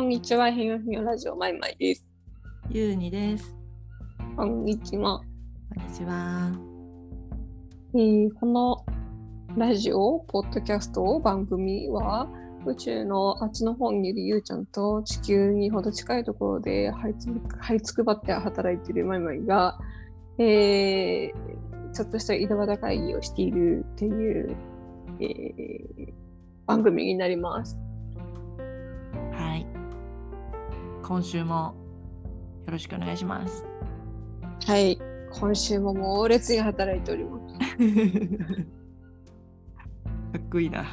こんにちは、ひよひよラジオマイマイです。ゆうにです。こんにちは。こんにちは。えーこのラジオ、ポッドキャスト番組は、宇宙のあっちの方にいるゆうちゃんと地球にほど近いところで這いつ這いつくばって働いているマイマイが、えーちょっとした井戸端会議をしているっていう、えー番組になります。今週もよろしくお願いします。はい。今週も猛烈に働いております。かっこいいな。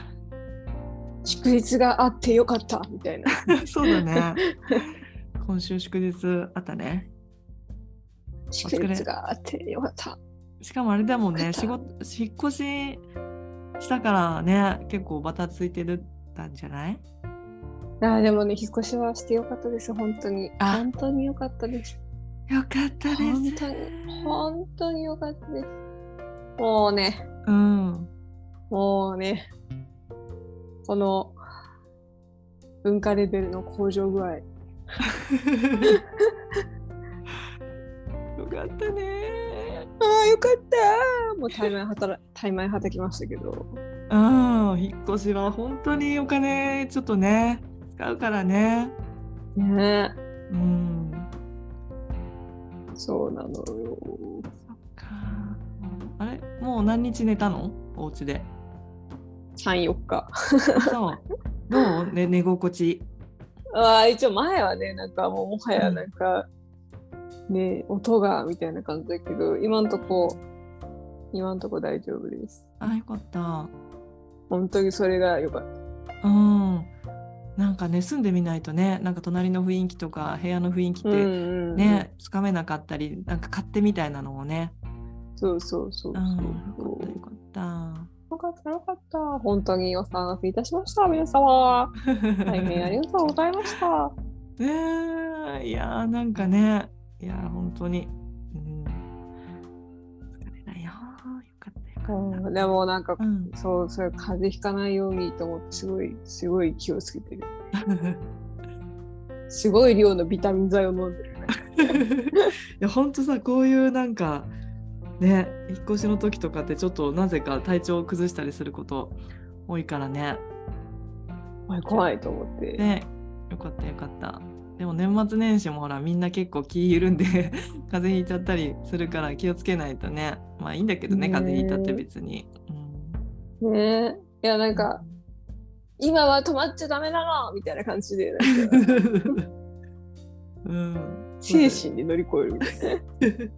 祝日があってよかったみたいな。そうだね。今週祝日あったね。祝日があってよかった。しかもあれだもんね、仕事、引っ越ししたからね、結構バタついてるたんじゃない？あーでもね、引っ越しはしてよかったです、本当に。あ本当によかったです。よかったです。本当に、本当によかったです。もうね、うん。もうね、この文化レベルの向上具合。よかったね。ああ、よかったもうタイマイ働タイマイはたきましたけど。うん、引っ越しは本当にお金ちょっとね、使うからね。ねうん。そうなのよ。そっか。あれ？もう何日寝たの？お家で。3、4日。そう。どう、ね、寝心地。ああ、一応前はね、なんかもうもはやなんか、ね、音がみたいな感じだけど、今んとこ、今んとこ大丈夫です。あ、よかった。本当にそれが良かった。うん。なんかね、住んでみないとね、なんか隣の雰囲気とか部屋の雰囲気ってね、つかめなかったり、なんか勝手みたいなのをね。そうそうそううん、よそう。かったよかった。よかったよかった。本当にお騒がせいたしました、皆様。大変ありがとうございました。ねえいやーなんかねいやー本当に、うん、でもなんか、た、うん、そう、それ風邪ひかないようにと思って、すごい、すごい気をつけてる。すごい量のビタミン剤を飲んでる。いや本当さこういうなんかね引っ越しの時とかってちょっとなぜか体調を崩したりすること多いからね怖いと思って。ねよかったよかったでも年末年始もほらみんな結構気緩んで 風邪ひいちゃったりするから気をつけないとね。まあいいんだけどねね風邪ひいたって別に、うん。ね。え。いや、なんか、今は止まっちゃダメなのみたいな感じで、うん、精神で乗り越えるみたいな。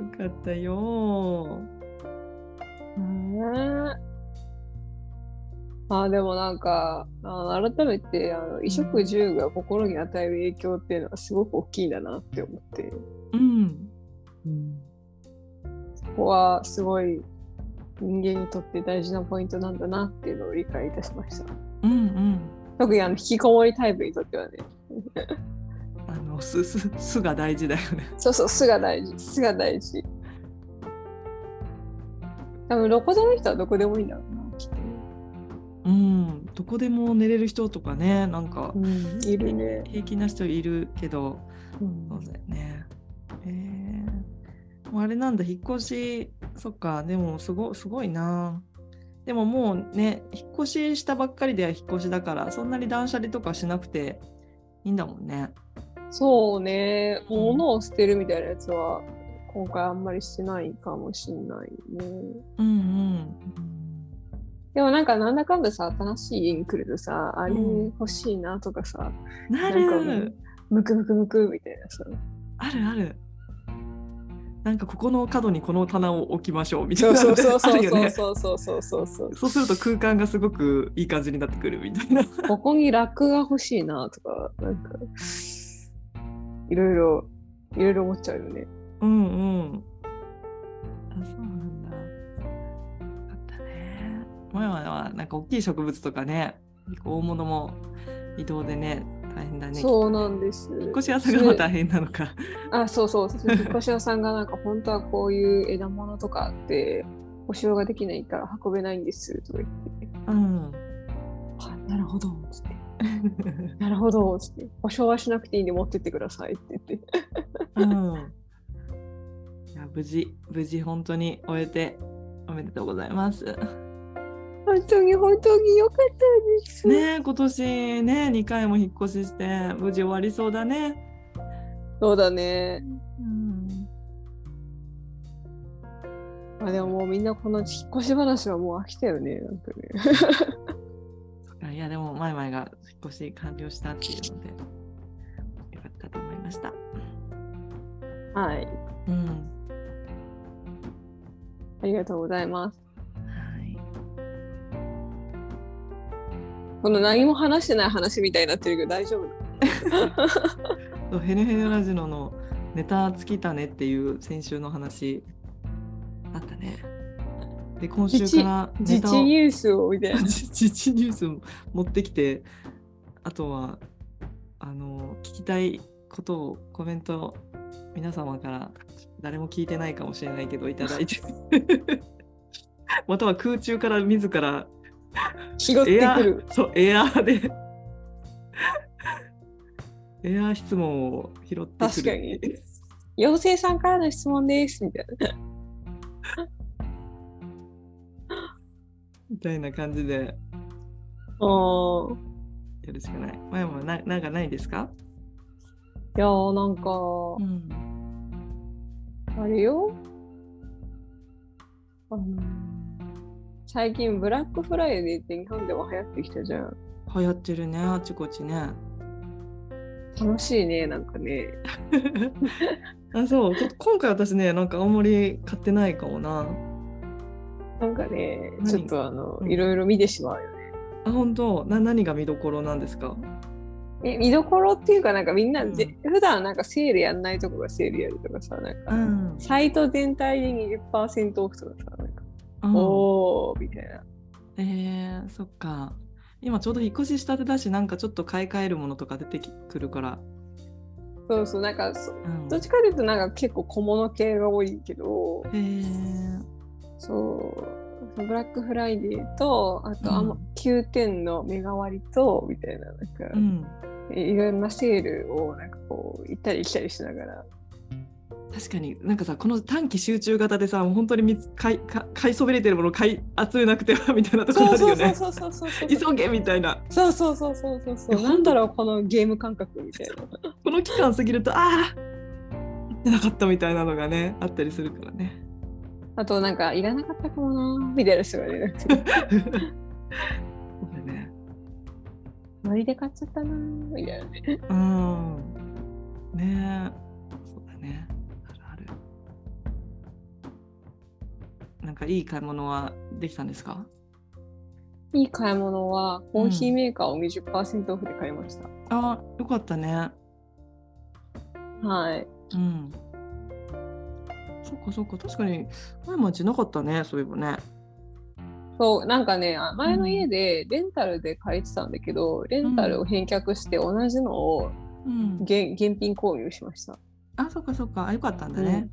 よかったよねえあでもなんかあ改めてあの衣食住が心に与える影響っていうのはすごく大きいんだなって思って。うん、そこはすごい人間にとって大事なポイントなんだなっていうのを理解いたしました。うんうん。特にあの引きこもりタイプにとってはね。あのすすすが大事だよね。そうそう巣が大事。巣が大事。多分どこでもいい人はどこでもいいんだろううんどこでも寝れる人とかねなんかうんいるね、平気な人いるけどうん。そうだよね。へえもうあれなんだ引っ越しそっかでもすごすごいな。でももうね引っ越ししたばっかりで引っ越しだからそんなに断捨離とかしなくていいんだもんね。そうね、うん。物を捨てるみたいなやつは今回あんまりしてないかもしんないね。うんうんでもなんかなんだかんださ、新しい家に来るとさ、あれうん欲しいなとかさ、ななんかもうるムクムクムクみたいなさ。あるあるなんかここの角にこの棚を置きましょうみたそいうなそうそうそうそうそうそうそうそう。そうすると空間がすごくいい感じになってくるみたいな。ここにラックが欲しいなとか、なんか、いろいろ、いろいろ思っちゃうよね。うんうん。あ、そう。前はなんか大きい植物とかね、大物も移動でね、大変だね。そうなんです。引っ越し屋さんがまあ大変なのか。あ、そうそう。引っ越し屋さんがなんか本当はこういう枝物とかあって、保証ができないから運べないんですとか言って。うん。あ、なるほど。つって。なるほど、つって。保証はしなくていいんで持ってってくださいって言って。うん。いや無事、無事本当に終えておめでとうございます。本当に本当に良かったです。ねえ今年ね、2回も引っ越しして、無事終わりそうだね。そうだね。うん。まあでももうみんなこの引っ越し話はもう飽きたよね。なんかね。いや、でも、前々が引っ越し完了したっていうので、よかったと思いました。はい。うん。ありがとうございます。この何も話してない話みたいになってるけど大丈夫？ヘネヘネラジオのネタ尽きたねっていう先週の話あったね。で、今週からネ自治ニュースをみたいな。自治ニュース持ってきて、あとは、あの、聞きたいことをコメント皆様から誰も聞いてないかもしれないけどいただいて または空中から自ら拾ってくる。そうエアーでエアー質問を拾ってくる確かに妖精さんからの質問です。みたいな。みたいな感じであーやるしかない。前もななんかないですか、いやーなんか、ん、あれよ。あの最近ブラックフライデーって日本でも流行ってきたじゃん。流行ってるねあちこちね。楽しいね、なんかね。あそうこ今回私ねなんかあんまり買ってないかもな。なんかね、何？ちょっとあの、うんいろいろ見てしまうよね。あ本当？な何が見どころなんですか？え、見どころっていうか、なんかみんな、うんぜ普段なんかセールやんないとこがセールやるとかさ、なんか、ん。サイト全体で20%オフとかさ、なんか、うんおーみたいな。えー、そっか。今ちょうど引っ越ししたてだしなんかちょっと買い替えるものとか出てくるから。そうそう、なんかそ、うん、どっちかというとなんか結構小物系が多いけど、そう、ブラックフライデーと、あと、あんまうん9点の目代わりと、みたいな、なんか、うん。いろんなセールをなんかこう、行ったり来たりしながら。確かになんかさこの短期集中型でさもう本当に見つ買いか買いそびれてるものを買い集めなくてはみたいなところあそうるよね。そうそうそうそうそう。急げみたいな。そうそうそうそうそうそう。なんだろう、このゲーム感覚みたいな。この期間過ぎるとああ行ってなかったみたいなのがねあったりするからね。あと、なんか、いらなかったかもな、みたいな人がね、なんかそうだね。ノリで買っちゃったな、みたいなね。うん。ねえ。そうだね。なんかいい買い物はできたんですか？いい買い物は、コーヒーメーカーを20%オフで買いました。ああ、よかったね。はい。うん。そっかそっか、確かに前町なかったね、そういえばね。そう、なんかね、あ前の家でレンタルで借りてたんだけど、レンタルを返却して同じのをうん。現現品購入しました。あ、そっかそっか、あ、よかったんだね。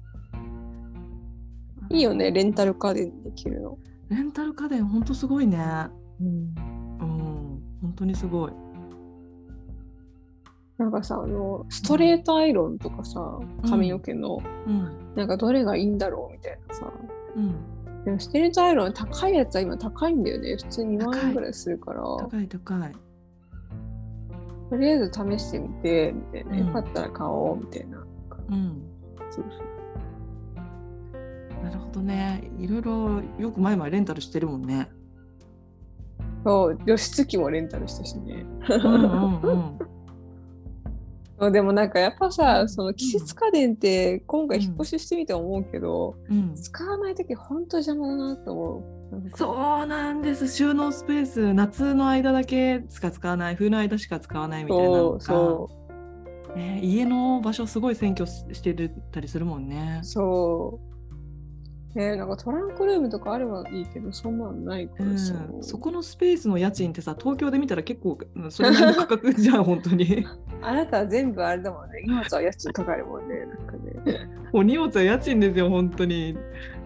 いいよね、レンタル家電できるの。レンタル家電、ほんとすごいね。うん、うん、本当にすごい。なんかさ、あの、ストレートアイロンとかさ、髪の毛の、うん。なんかどれがいいんだろうみたいなさ。うん。でもストレートアイロン高いやつは今高いんだよね。普通2万円ぐらいするから、高い高い。とりあえず試してみて、みたいな。うんよかったら買おう、みたいな。うん。そうそうなるほどね。いろいろよく前々レンタルしてるもんね。そう、除湿機もレンタルしたしね。うんうんうん。でもなんかやっぱさ、その季節家電って今回引っ越ししてみて思うけど、うん、使わない時ほんと邪魔だなって思う。そうなんです。収納スペース、夏の間だけしか使わない、冬の間しか使わないみたいなのがそうそね、家の場所すごい占拠ししてるたりするもんねう。そう。ねなんかトランクルームとかあればいいけど、そんなのないかうんらさ。、そこのスペースの家賃ってさ東京で見たら結構うんそれなりの価格じゃん本当に あなたは全部あれだもんね。荷物は家賃高いもんね。なんかね。お荷物は家賃ですよ本当に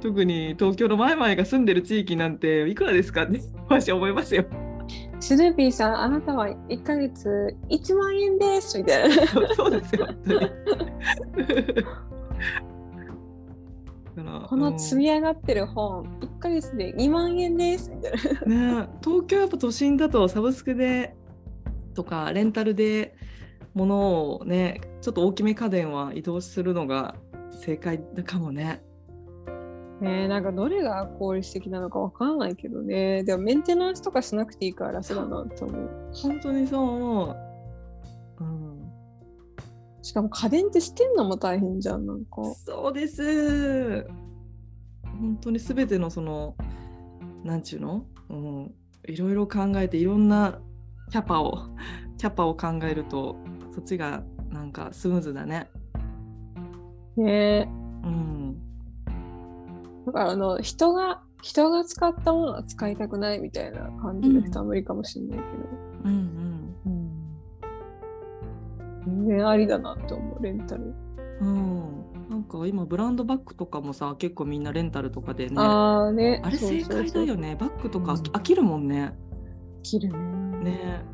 特に東京の前々が住んでる地域なんていくらですかって私は思いますよスヌーピーさん、あなたは1ヶ月1万円ですみたいな。そ うそうですよ、本当に。この積み上がってる本、1ヶ月で2万円ですみたいな。ね、東京やっぱ都心だとサブスクでとかレンタルで物をねちょっと大きめ家電は移動するのが正解かもね。ねえなんかどれが効率的なのかわからないけどね。でもメンテナンスとかしなくていいから楽だなと思う。本当にそうしかも家電って捨てるのも大変じゃん、なんか。そうです。本当にすべてのそのなんちゅうの、うん、いろいろ考えていろんなキャパをキャパを考えるとそっちがなんかスムーズだね。ねうん。えだからあの人が人が使ったものは使いたくないみたいな感じの人は無理かもしれないけど。うん全然ありだなって思う、レンタル。うん。うん。なんか今ブランドバッグとかもさ結構みんなレンタルとかでね。あああね。れ正解だよね。ね。バッグとかうん飽きるもんね。切るね。ね。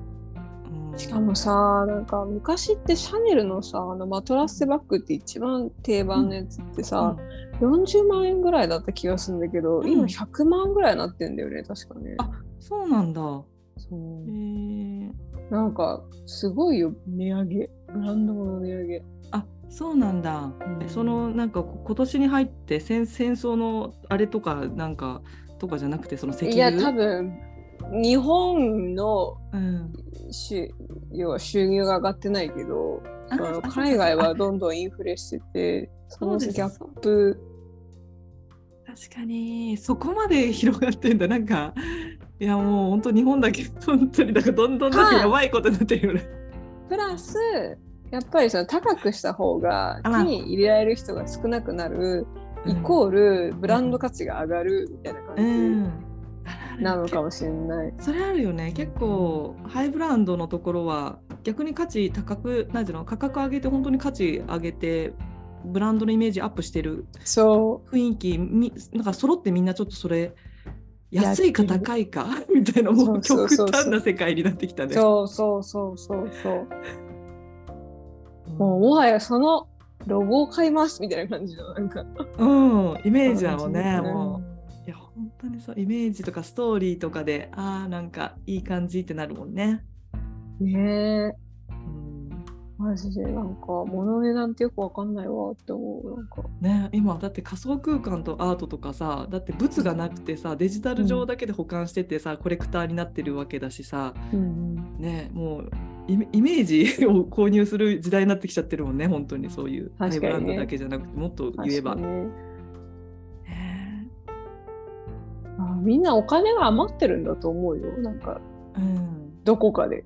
うんしかもさ、なんか昔ってシャネルのさ、あのマトラッセバッグって一番定番のやつってさ、40万円ぐらいだった気がするんだけど、うん今100万ぐらいになってんだよね、確かね。あそうなんだ。そうへえなんかすごいよ、値上げ。ブランド物の値上げ。あそうなんだ。うん。えそのなんかこ今年に入って戦戦争のあれとかなんかとかじゃなくてその石油？いや、多分日本のうん、収要は収入が上がってないけど、海外はあどんどんインフレしてて、そのそうですギャップ、確かに。そこまで広がってんだ。なんかいやもう本当日本だけ本当にだからどんどんなんかはい。やばいことになってるよね。プラス、やっぱりその高くした方が手に入れられる人が少なくなる、イーコールブランド価値が上がるみたいなう感ん。じなのかもしれない。それあるよね。結構ハイブランドのところは逆に価値高くなんていうの価格上げて本当に価値上げてブランドのイメージアップしてるそ雰囲気みなんか揃ってみんなちょっとそれ安いか高いかみたいなもう極端な世界になってきたう、ね。そうそうそうそうそう。うんもうもはやそのロゴを買いますみたいな感じのなんか。うん、イメージはもうね、うんもう。いや、本当にそう、イメージとかストーリーとかで、ああ、なんかいい感じってなるもんね。ねえ。うん、マジでなんか物の値段ってよくわかんないわって思う。なんか。ね、今だって仮想空間とアートとかさ、だって物がなくてさ、デジタル上だけで保管しててさ、コレクターになってるわけだしさ、うんね、もうイメージ を購入する時代になってきちゃってるもんね、本当にそういうハイブランドだけじゃなくて、もっとうん、言えば。みんなお金が余ってるんだと思うよ。なんかうんどこかで。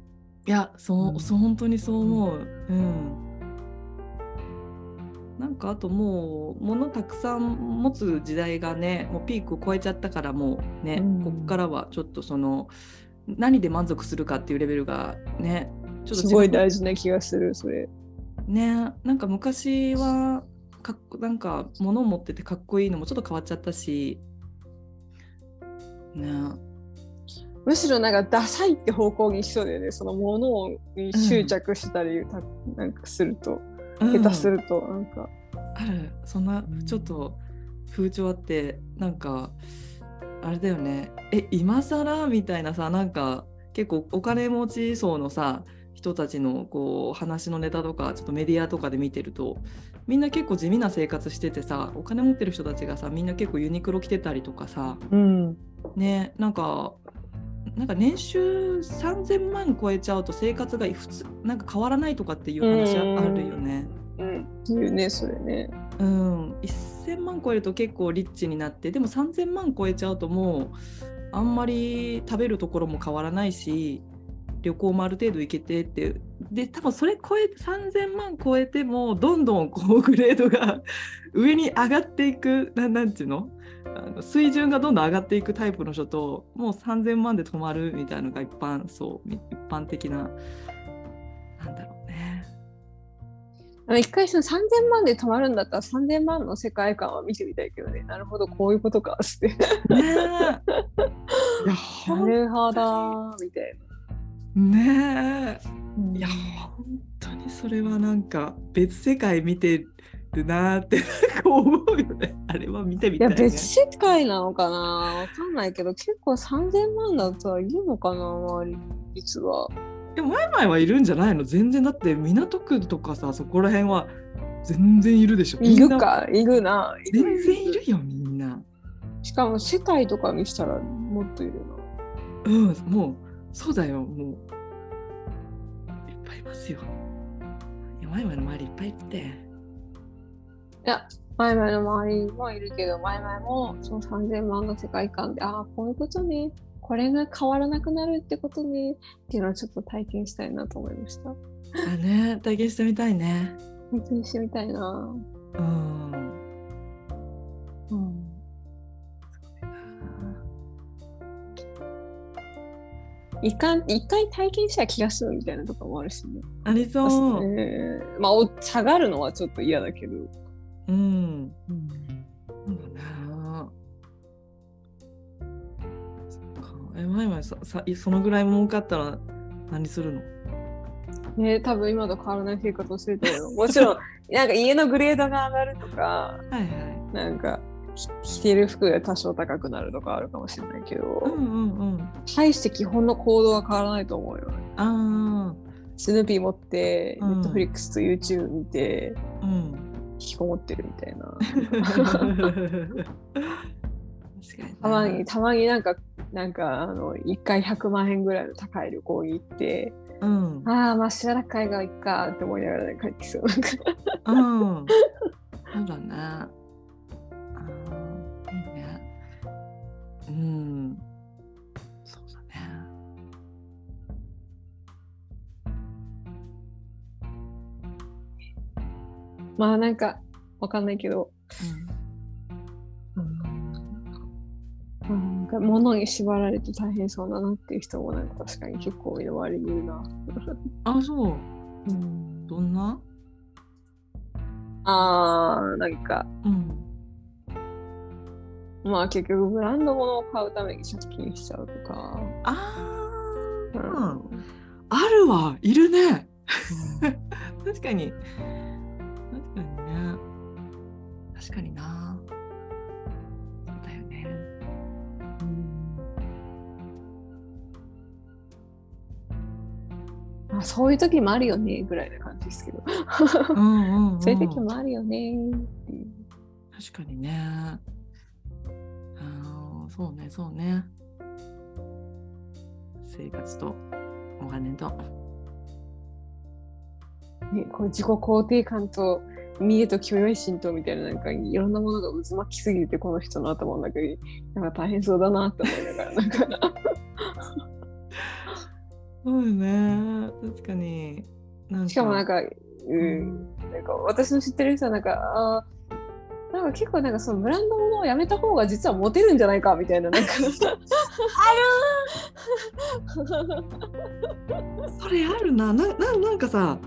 いや、そう、うんそう本当にそう思う。うん。なんかあともう物たくさん持つ時代がね、もうピークを超えちゃったからもうね、うんここからはちょっとその何で満足するかっていうレベルがね、ちょっとすごい大事な気がする、それ。ね、なんか昔はかっこなんか物を持っててかっこいいのもちょっと変わっちゃったし、ね、むしろなんかダサいって方向にしそうだよね。そのものに執着したり、たなんかすると、うん下手すると、なんか。あるそんなうんちょっと風潮あってなんかあれだよねえ今更みたいなさなんか結構お金持ち層のさ人たちのこう話のネタとかちょっとメディアとかで見てるとみんな結構地味な生活しててさお金持ってる人たちがさみんな結構ユニクロ着てたりとかさうん。ねなんかなんか年収3000万超えちゃうと生活が普通なんか変わらないとかっていう話あるよね。うん。言うね、それね。うん、1000万超えると結構リッチになってでも3000万超えちゃうともうあんまり食べるところも変わらないし旅行もある程度行けてってで多分それ超え3000万超えてもどんどんこうグレードが上に上がっていくななんていうの？あの水準がどんどん上がっていくタイプの人ともう3000万で止まるみたいなのが一般そう一般的ななんだろうね。あの一回その3000万で止まるんだったら3000万の世界観は見てみたいけどね。なるほど、こういうことかって。ね なるほど、みたいねえいや本当にそれはなんか別世界見てるなーってなんか思うよね。あれは見てみたい、ね、いや別世界なのかな？わかんないけど結構3000万だとはいるのかな？周りに実は。でも前々はいるんじゃないの？全然だって港区とかさそこら辺は全然いるでしょ。いるか？いるな。全然いるよみんな。しかも世界とかにしたらもっといるな。うんもうそうだよ。もういっぱいいますよ。前々の周りいっぱいいていや、マイマイの周りもいるけど、マイマイもその3000万の世界観で、ああ、こういうことね、これが変わらなくなるってことね、っていうのをちょっと体験したいなと思いました。あね。体験してみたいね。本当にしてみたいな。うん。うん、一回一回体験した気がするみたいなとこもあるしね。ありそう、えーまあ、お下がるのはちょっと嫌だけど。うん。そうだなそっか。え前々ささそのぐらい儲かったら何するの？ね、多分今と変わらない生活をしてると思うよ。もちろん、なんか家のグレードが上がるとか、はいはい。なんかひ着てる服が多少高くなるとかあるかもしれないけど、うんうんうん。大して基本の行動は変わらないと思うよ。あスヌーピー持って、うん。ネットフリックスと YouTube 見て、あうん引きこもってるみたいな。たまに、たまになんか、なんか、あの、1回100万円ぐらいの高い旅行に行って、うん。ああ、まあしばらく海外行っかって思いながら、ね、帰ってきそう。なんかうん。そうだね。あーいいね。うんまあなんか、わかんないけど、なんか物に縛られて大変そうだなっていう人もなんか確かに結構身の回りにいるな。あそう。どんな？あー、なんか、うん。まあ結局ブランド物を買うために借金しちゃうとか。あうー、うん、あるわ。いるね。確かに確かにな。そうだよね。まあ、そういう時もあるよねぐらいな感じですけど。うんうん、うん、そういう時もあるよね。確かにね。あーそうねそうね。生活とお金と。ね、こう自己肯定感と見栄と許容心とみたいななんかいろんなものが渦巻きすぎてこの人の頭の中になんか大変そうだなって思いながらなんか。そうよね。確かに。なんしかもなんか、ううん、なんか私の知ってる人はなんかあーなんか結構なんかそのブランド物をやめた方が実はモテるんじゃないかみたいななんか。それあるな。なななんかさ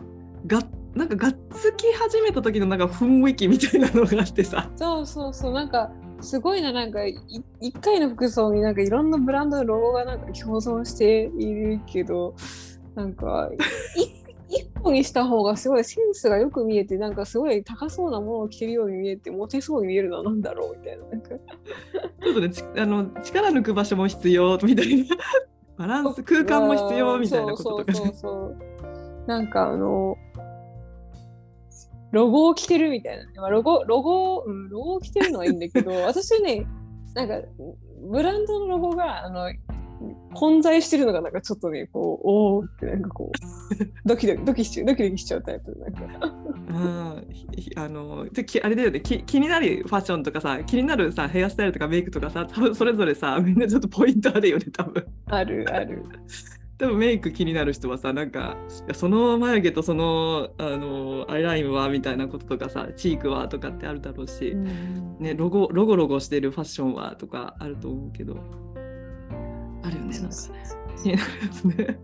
がなんかがっつき始めた時のなんか雰囲気みたいなのがあってさ。そうそうそうなんかすごいななんかい一回の服装になんかいろんなブランドのロゴがなんか共存しているけどなんかい一個にした方がすごいセンスがよく見えてなんかすごい高そうなものを着てるように見えてモテそうに見えるのはなんだろうみたいななんか。ちょっとねちあの力抜く場所も必要みたいな。バランス空間も必要みたいなこととかそうそうそうそう。なんかあのロゴを着てるみたいな、まあ、ロゴロゴ、うん、ロゴを着てるのはいいんだけど 私ねなんかブランドのロゴがあの混在してるのがなんかちょっとねこうおおってなんかこう ドキドキドキしちゃうドキドキしちゃうタイプ。なん。かうんひひあのあれだよね。き気になるファッションとかさ気になるさヘアスタイルとかメイクとかさ多分それぞれさみんなちょっとポイントあるよね多分。あるある多分メイク気になる人はさなんかその眉毛とそのあのアイラインはみたいなこととかさチークはとかってあるだろうし、ね、ロゴロゴロゴしてるファッションはとかあると思うけどあるよねなんかね。気になるやつね。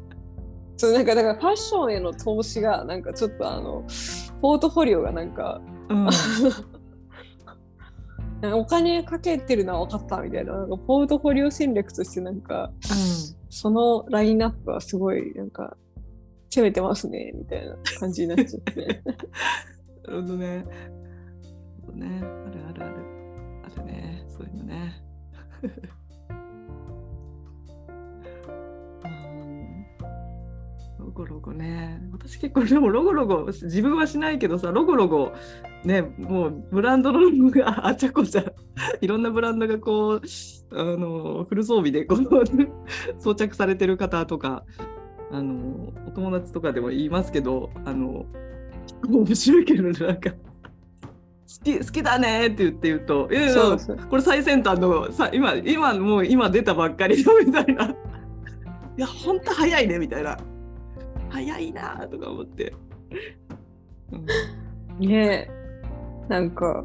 そうなんかだからファッションへの投資がなんかちょっとあのポートフォリオがなんかうん、お金かけてるのは分かったみたいななんかポートフォリオ戦略としてなんかそのラインナップはすごいなんか攻めてますねみたいな感じになっちゃって。なるほどね。ね。あるあるある。あるね。そういうのね。ロゴロゴね。私結構でもロゴロゴ、自分はしないけどさ、ロゴロゴ、ね、もうブランドのロゴが あちゃこちゃ、いろんなブランドがこう、あの、フル装備でこう装着されてる方とか、あの、お友達とかでも言いますけど、あの、面白いけどねなんか。好き好きだねって言って言うと「いやいやそうそうこれ最先端のさ今今もう今出たばっかりだみたいな「いやほんと早いね」みたいな「早いな」とか思って、うん。ねえ。なんか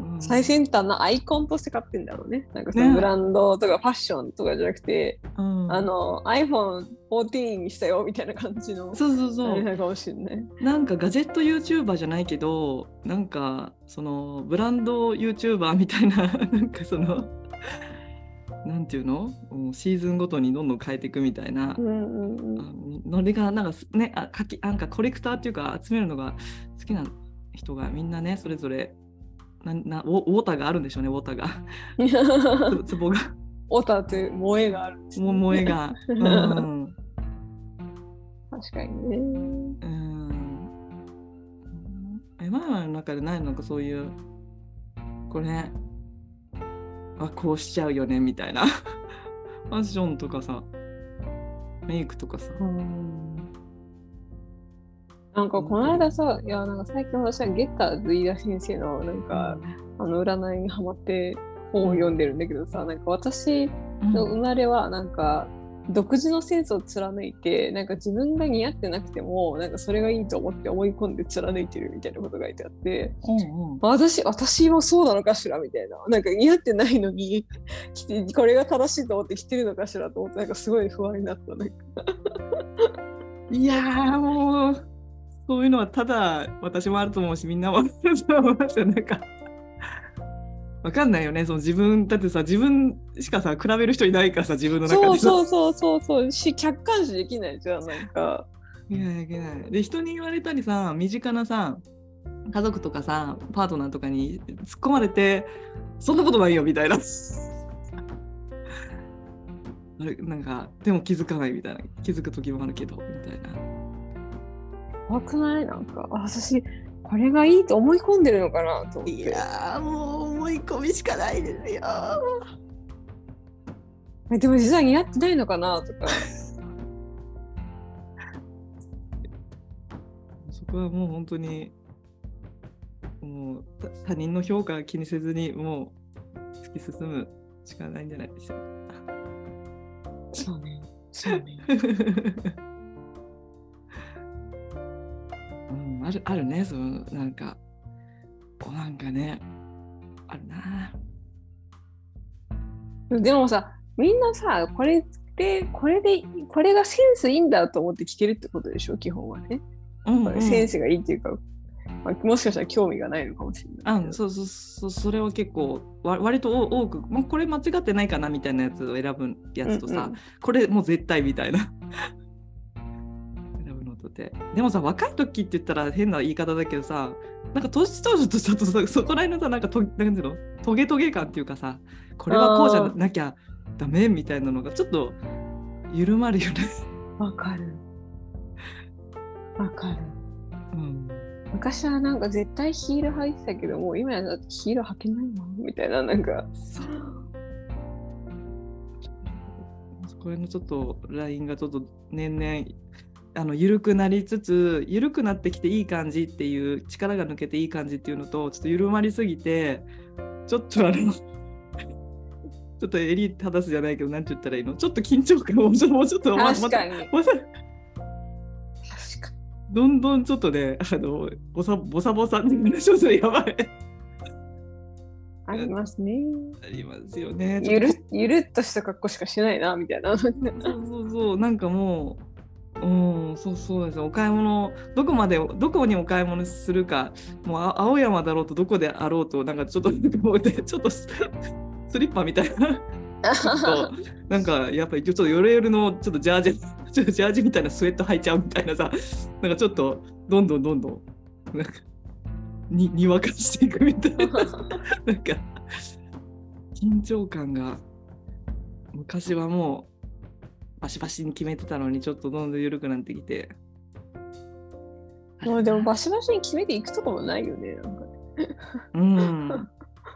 うん最先端のアイコンとして買ってんだろうね。なんかそね。のブランドとかファッションとかじゃなくて、うん。あの iPhone14 にしたよみたいな感じのそうそうそう。なのかもしれない。なんかガジェット YouTuber じゃないけどなんかそのブランド YouTuber みたいななんかそのなんていうの？シーズンごとにどんどん変えていくみたいな。うんうんうん。あのれがなんかすねあかきなんかコレクターっていうか集めるのが好きな人がみんなねそれぞれななウォウォーターがあるんでしょうねウォーターが。つつぼが。オタという萌えがあるね。も萌えが。うん。確かにね。うん。えママの中でないのかそういう。これあこうしちゃうよねみたいな。ファッションとかさ。メイクとかさ。なんかこの間さ、いやなんか最近私はゲッターズ飯田先生のなんか、あの占いにハマって本を読んでるんだけどさ、なんか私うんの生まれはなんか独自のセンスを貫いてなんか自分が似合ってなくてもなんかそれがいいと思って思い込んで貫いてるみたいなことが書いてあってうんうん。私私もそうなのかしらみたいな。なんか似合ってないのに 着てこれが正しいと思って着てるのかしらと思ってなんかすごい不安になった。なんか。いやーもうそういうのはただ私もあると思うしみんなもあると思いますよ。なんかわかんないよね。その自分だってさ自分しかさ比べる人いないからさ自分の中そうでさそうそうそうそう。し客観視できないじゃんなんか。いけないいけない。で人に言われたりさ身近なさ家族とかさパートナーとかに突っ込まれてそんなことないよみたいな。あれなんかでも気づかないみたいな。気づく時もあるけどみたいな。怖くない？なんか。あ私これがいいと思い込んでるのかなと思って。いやーもう思い込みしかないですよ。えでも実は似合ってないのかなとか。そこはもう本当にもうた他人の評価は気にせずにもう突き進むしかないんじゃないでしょうそうね。そうね あるあるねそのなんかこうなんかねあるな。でもさみんなさこれでこれでこれがセンスいいんだと思って着てるってことでしょ？基本はね、うんこれセンスがいいっていうか、まあ、もしかしたら興味がないのかもしれないあそうそうそうそれは結構わ割と多く、まあ、これ間違ってないかなみたいなやつを選ぶやつとさ、うんうん。これもう絶対みたいな選ぶのとででもさ若い時って言ったら変な言い方だけどさなんか年取るとちょっとさそこら辺のさなんかとなんていうの？トゲトゲ感っていうかさこれはこうじゃなきゃダメみたいなのがちょっと緩まるよね。わかる。わかる。うん。昔はなんか絶対ヒール履いてたけどもう今やだってヒール履けないもんみたいななんか。そう。そこら辺のちょっとラインがちょっと年々あの緩くなりつつ緩くなってきていい感じっていう力が抜けていい感じっていうのとちょっと緩まりすぎてちょっとあの ちょっと襟正すじゃないけどなんて言ったらいいの？ちょっと緊張感をもうちょもうちょっとま確かに、ま確かどんどんちょっとねあのボサボサボサってちょっとやばい。ありますね。ありますよね。ゆるゆるっとした格好しかしないなみたいな。そうそうそう。なんかもううん、そうそうです。お買い物どこまでどこにお買い物するかもう青山だろうとどこであろうとなんかちょっともう ちょっと スリッパみたいな。なんかやっぱりちょっとヨレヨレのちょっとジャージ ちょっとジャージみたいなスウェット履いちゃうみたいなさなんかちょっとどんどんどんどんなんかににわかしていくみたいな。なんか緊張感が昔はもうバシバシに決めてたのにちょっとどんどん緩くなってきて。もうでもバシバシに決めていくとこもないよね。なんかうん、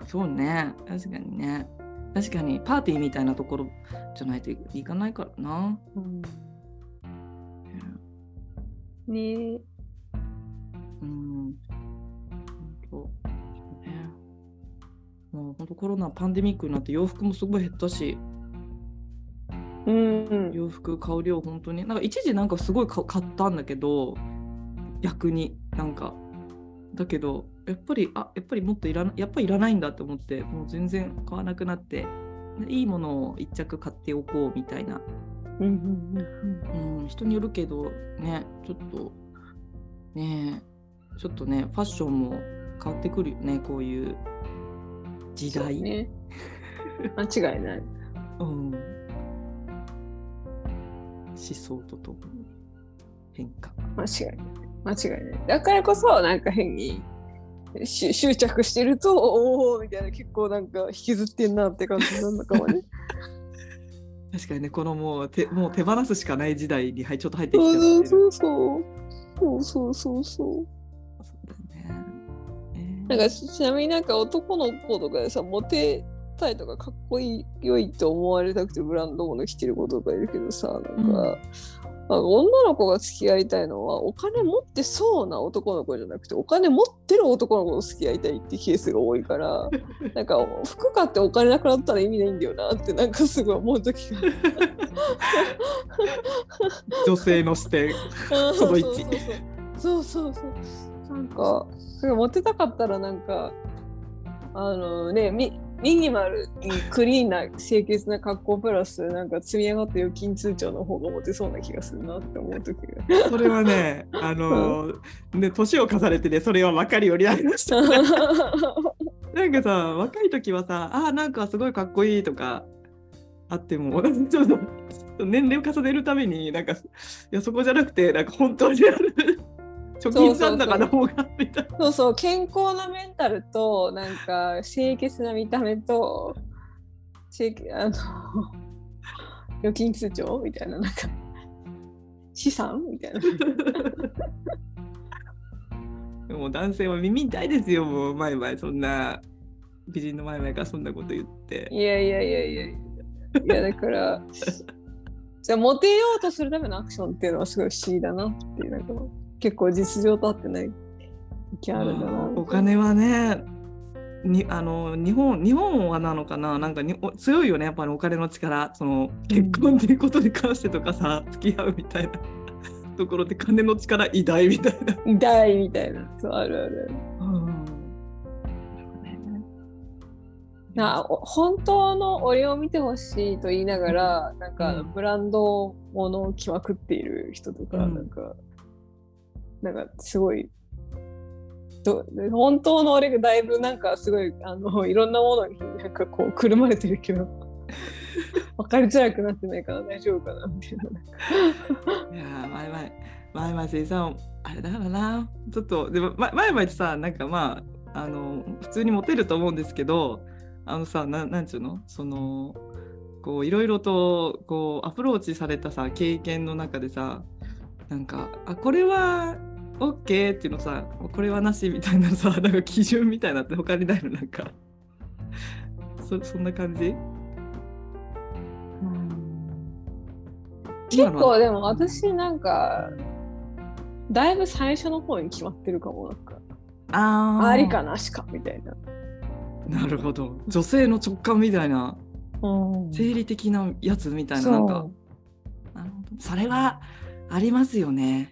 そうね、確かにね。確かにパーティーみたいなところじゃないといかないからな。ねえ。うん。本当。ね。もう本当コロナパンデミックになって洋服もすごい減ったし、うん。洋服買う量本当になんか一時なんかすごいか買ったんだけど、逆になんかだけどやっぱりあやっぱりもっといらなやっぱりいらないんだって思ってもう全然買わなくなっていいものを一着買っておこうみたいなうんうんうん、人によるけどねちょっとねちょっとねファッションも変わってくるよねこういう時代、ね。間違いない。うん、思想とともに変化間違いない。間違いない。だからこそ、なんか変にし執着してると、おおみたいな、結構なんか引きずってんなって感じなんだかもね。確かにねこのもう手もう手放すしかない時代にはいちょっと入ってきてそうるそうそう。そうそうそうそう。そうだねえーなんかちなみになんか男の子とかでさ、モテたいとかかっこいい良いと思われたくてブランド物着てる子とかいるけどさ、なんか、うん。女の子が付き合いたいのはお金持ってそうな男の子じゃなくてお金持ってる男の子と付き合いたいってケースが多いから なんか服買ってお金なくなったら意味ないんだよなってなんかすごい思う時が女性の視点その一そうそう。そうそうなんかモテたかったらなんかあのねミミニマルにクリーンな清潔な格好プラスなんか積み上がった預金通帳の方がモテそうな気がするなって思う時が。それはね あのね年を重ねてねそれは分かるようになりました。なんかさ若い時はさあーなんかすごいかっこいいとかあってもちょっと年齢を重ねるためになんかいやそこじゃなくてなんか本当にある貯金残高の方がみたいな。そうそう健康なメンタルとなんか清潔な見た目と清潔あの 預金通帳みたいななんか資産みたいな。でも男性は耳痛いですよもう前々そんな美人の前々からそんなこと言って。いやいやいやいやいやいやだから じゃあモテようとするためのアクションっていうのはすごい不思議だなっていうなんか結構実情と合ってない。時あるんだな。お金はねにあの日本日本はなのかな？なんかにお強いよね。やっぱりお金の力。その結婚っていうことに関してとかさ、付き合うみたいな。ところで金の力偉大みたいな。痛いみたいな。そうあるある。なお本当の俺を見てほしいと言いながらなんかうん。ブランドものを着まくっている人とか、うん。なんかなんかすごい本当の俺がだいぶなんかすごいあのいろんなものになんかこうくるまれてるけど 分かりづらくなってないかな大丈夫かなみたいな。いや前々前々生さんあれだからなちょっとでもま前々ってさなんかまああの普通にモテると思うんですけどあのさななんちゅうの？そのこういろいろとこうアプローチされたさ経験の中でさなんかあこれは OK っていうのさこれはなしみたいなさ なんか基準みたいなって他にないの？なんか。そそんな感じ？結構でも私なんかだいぶ最初の方に決まってるかもなんか。あー。ありかなしかみたいな。なるほど。女性の直感みたいなうん。生理的なやつみたいななんか。それはありますよね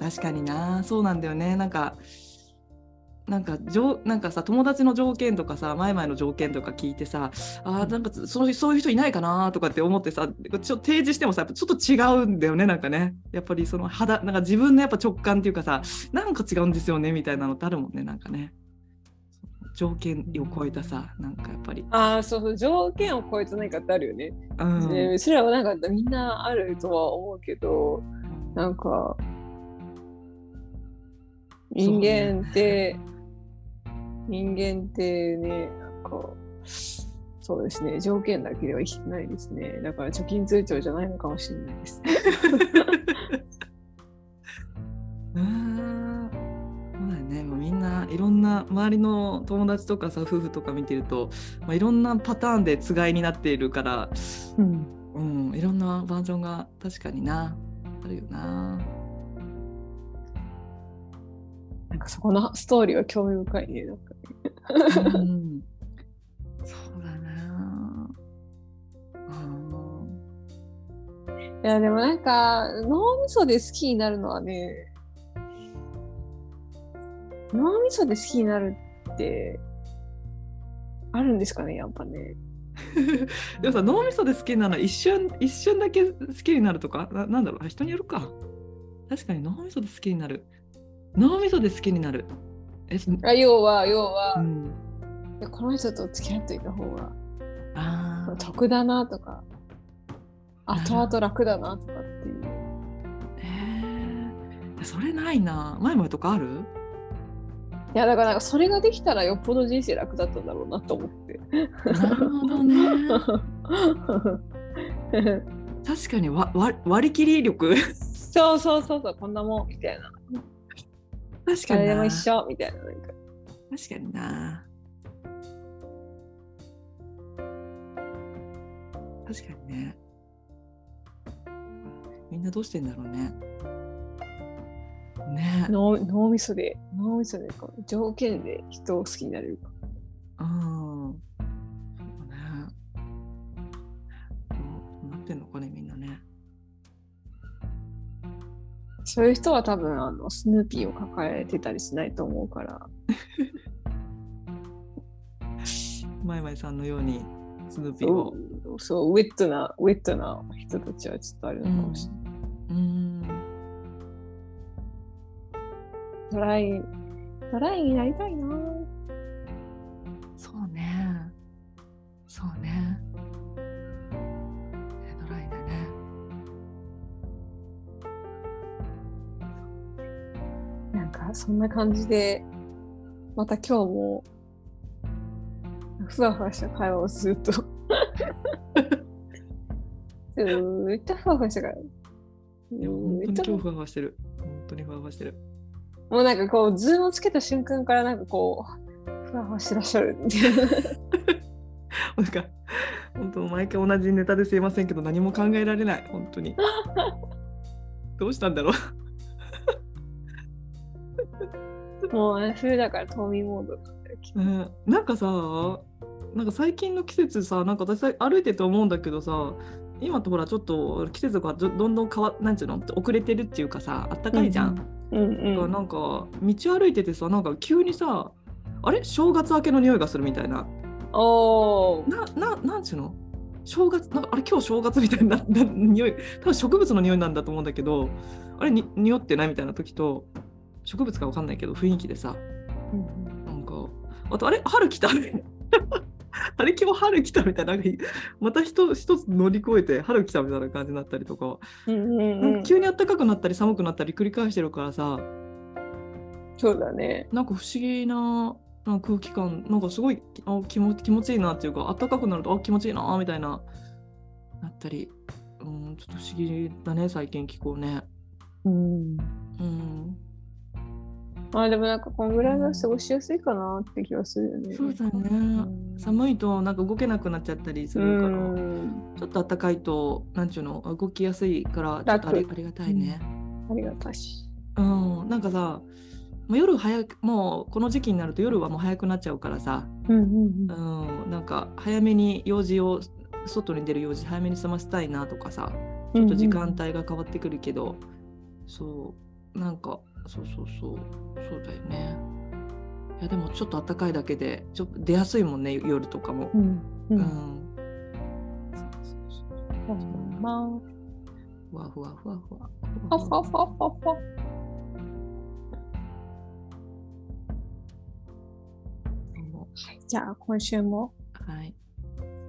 確かにな。そうなんだよね。なんかなんか条なんかさ友達の条件とかさ前々の条件とか聞いてさあーなんかそうそういう人いないかなとかって思ってさちょっと提示してもさちょっと違うんだよねなんかね。やっぱりその肌なんか自分のやっぱ直感っていうかさなんか違うんですよねみたいなのってあるもんねなんかね。条件を超えたさなんかやっぱり、ああ、そうそう、条件を超えて何かってあるよね。うん。でうちらはなんかみんなあるとは思うけど、なんか、人間って、人間ってね、なんか、そうですね、条件だけでは生きてないですね。だから貯金通帳じゃないのかもしれないです。うんそうだよねもうみんないろんな周りの友達とかさ夫婦とか見てると、まあ、いろんなパターンでつがいになっているから、うん。うん、いろんなバージョンが確かになあるよな。かそこのストーリーは興味深いね。なんかうん、そうだな。うんいや、でもなんか、脳みそで好きになるのはね、脳みそで好きになるって、あるんですかね、やっぱね。でもさ脳みそで好きなのは一瞬一瞬だけ好きになるとか？ななんだろう？あ人によるか確かに脳みそで好きになる脳みそで好きになる。えすあ要は、要は、うん。この人と付き合っていた方があー。得だなとか、後々楽だなとかっていう。えー、それないな。前々とかある？いや、だからなんかそれができたらよっぽど人生楽だったんだろうなと思って。なるほどね。確かにわわ割り切り力。そうそうそうそう、こんなもんみたいな。確かにな。誰でも一緒みたいな。なんか。確かにな。確かにね。みんなどうしてんだろうね。ね。脳脳みそで、脳みそでこう条件で人を好きになれるか。うん。そうね。どうなってんのかねみそういう人は多分あのスヌーピーを抱えてたりしないと思うから。まいまいさんのようにスヌーピーそをう、そう、ウェットな、ウェットな人たちはちょっとあるのかもしれない。うんトライ、トライになりたいな。そんな感じで、また今日も、ふわふわした会話をずっと。ずーっとふわふわしたから。いや本当に今日ふわふわしてる本当にふわふわしてるもうなんかこう、ズームをつけた瞬間からなんかこう、ふわふわしてらっしゃる。なんか本当毎回同じネタですいませんけど何も考えられない本当に どうしたんだろうもうね、冬だから冬眠モードなんだよきっとねなんかさなんか最近の季節さなんか私さ歩いてて思うんだけどさ今ってほらちょっと季節がどどんどん変わなんていうの遅れてるっていうかさあったかいじゃん。うんうん。なんか道歩いててさなんか急にさあれ？正月明けの匂いがするみたいなおー。なななんちゅうの？正月なんかあれ今日正月みたいな な匂い多分植物の匂いなんだと思うんだけどあれに匂ってないみたいな時と植物かわかんないけど雰囲気でさ。うんなんかあとあれ？春来た あれ？今日春来たみたいな。なんかまた一一つ乗り越えて春来たみたいな感じになったりとか、か急に暖かくなったり寒くなったり繰り返してるからさ。そうだね。なんか不思議なな空気感。なんかすごいあ気持気持ちいいなっていうか暖かくなるとあ気持ちいいなみたいななったり、うん、ちょっと不思議だね最近気候ね。うん。うん、まあでもなんかこんぐらいが過ごしやすいかなって気がするよね。そうだね、うん。寒いとなんか動けなくなっちゃったりするから、うん。ちょっと暖かいとなんちゅうの動きやすいからちょっとあり楽ありがたいね。ありがたし。うん、なんかさもう夜早くもうこの時期になると夜はもう早くなっちゃうからさ、うんうんうん、なんか早めに用事を外に出る用事早めに済ませたいなとかさ。ちょっと時間帯が変わってくるけど、そうなんかそうそうそうそうだよね。いやでもちょっと暖かいだけでちょっと出やすいもんね夜とかも。うん。う。うんん。ほんま。ふわふわふわふわ。ふわふわふわふわふわ。はい、じゃあ今週もはい。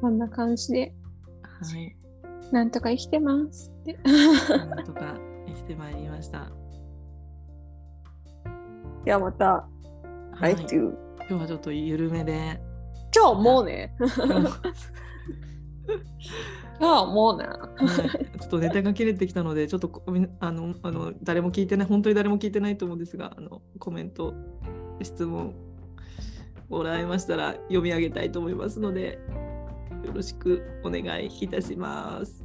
こんな感じではい。なんとか生きてますって。なんとか生きてまいりました。ではまたはい。今日はちょっと緩めで。今日もうね。は今日もうね。いちょっとネタが切れてきたので、ちょっとこみんあのあの誰も聞いてない、本当に誰も聞いてないと思うんですが、あのコメント、質問もらいましたら読み上げたいと思いますので、よろしくお願いいたします。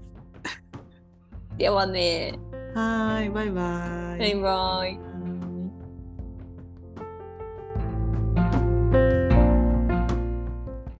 ではね。はい、バイバイ。バイバイ。はい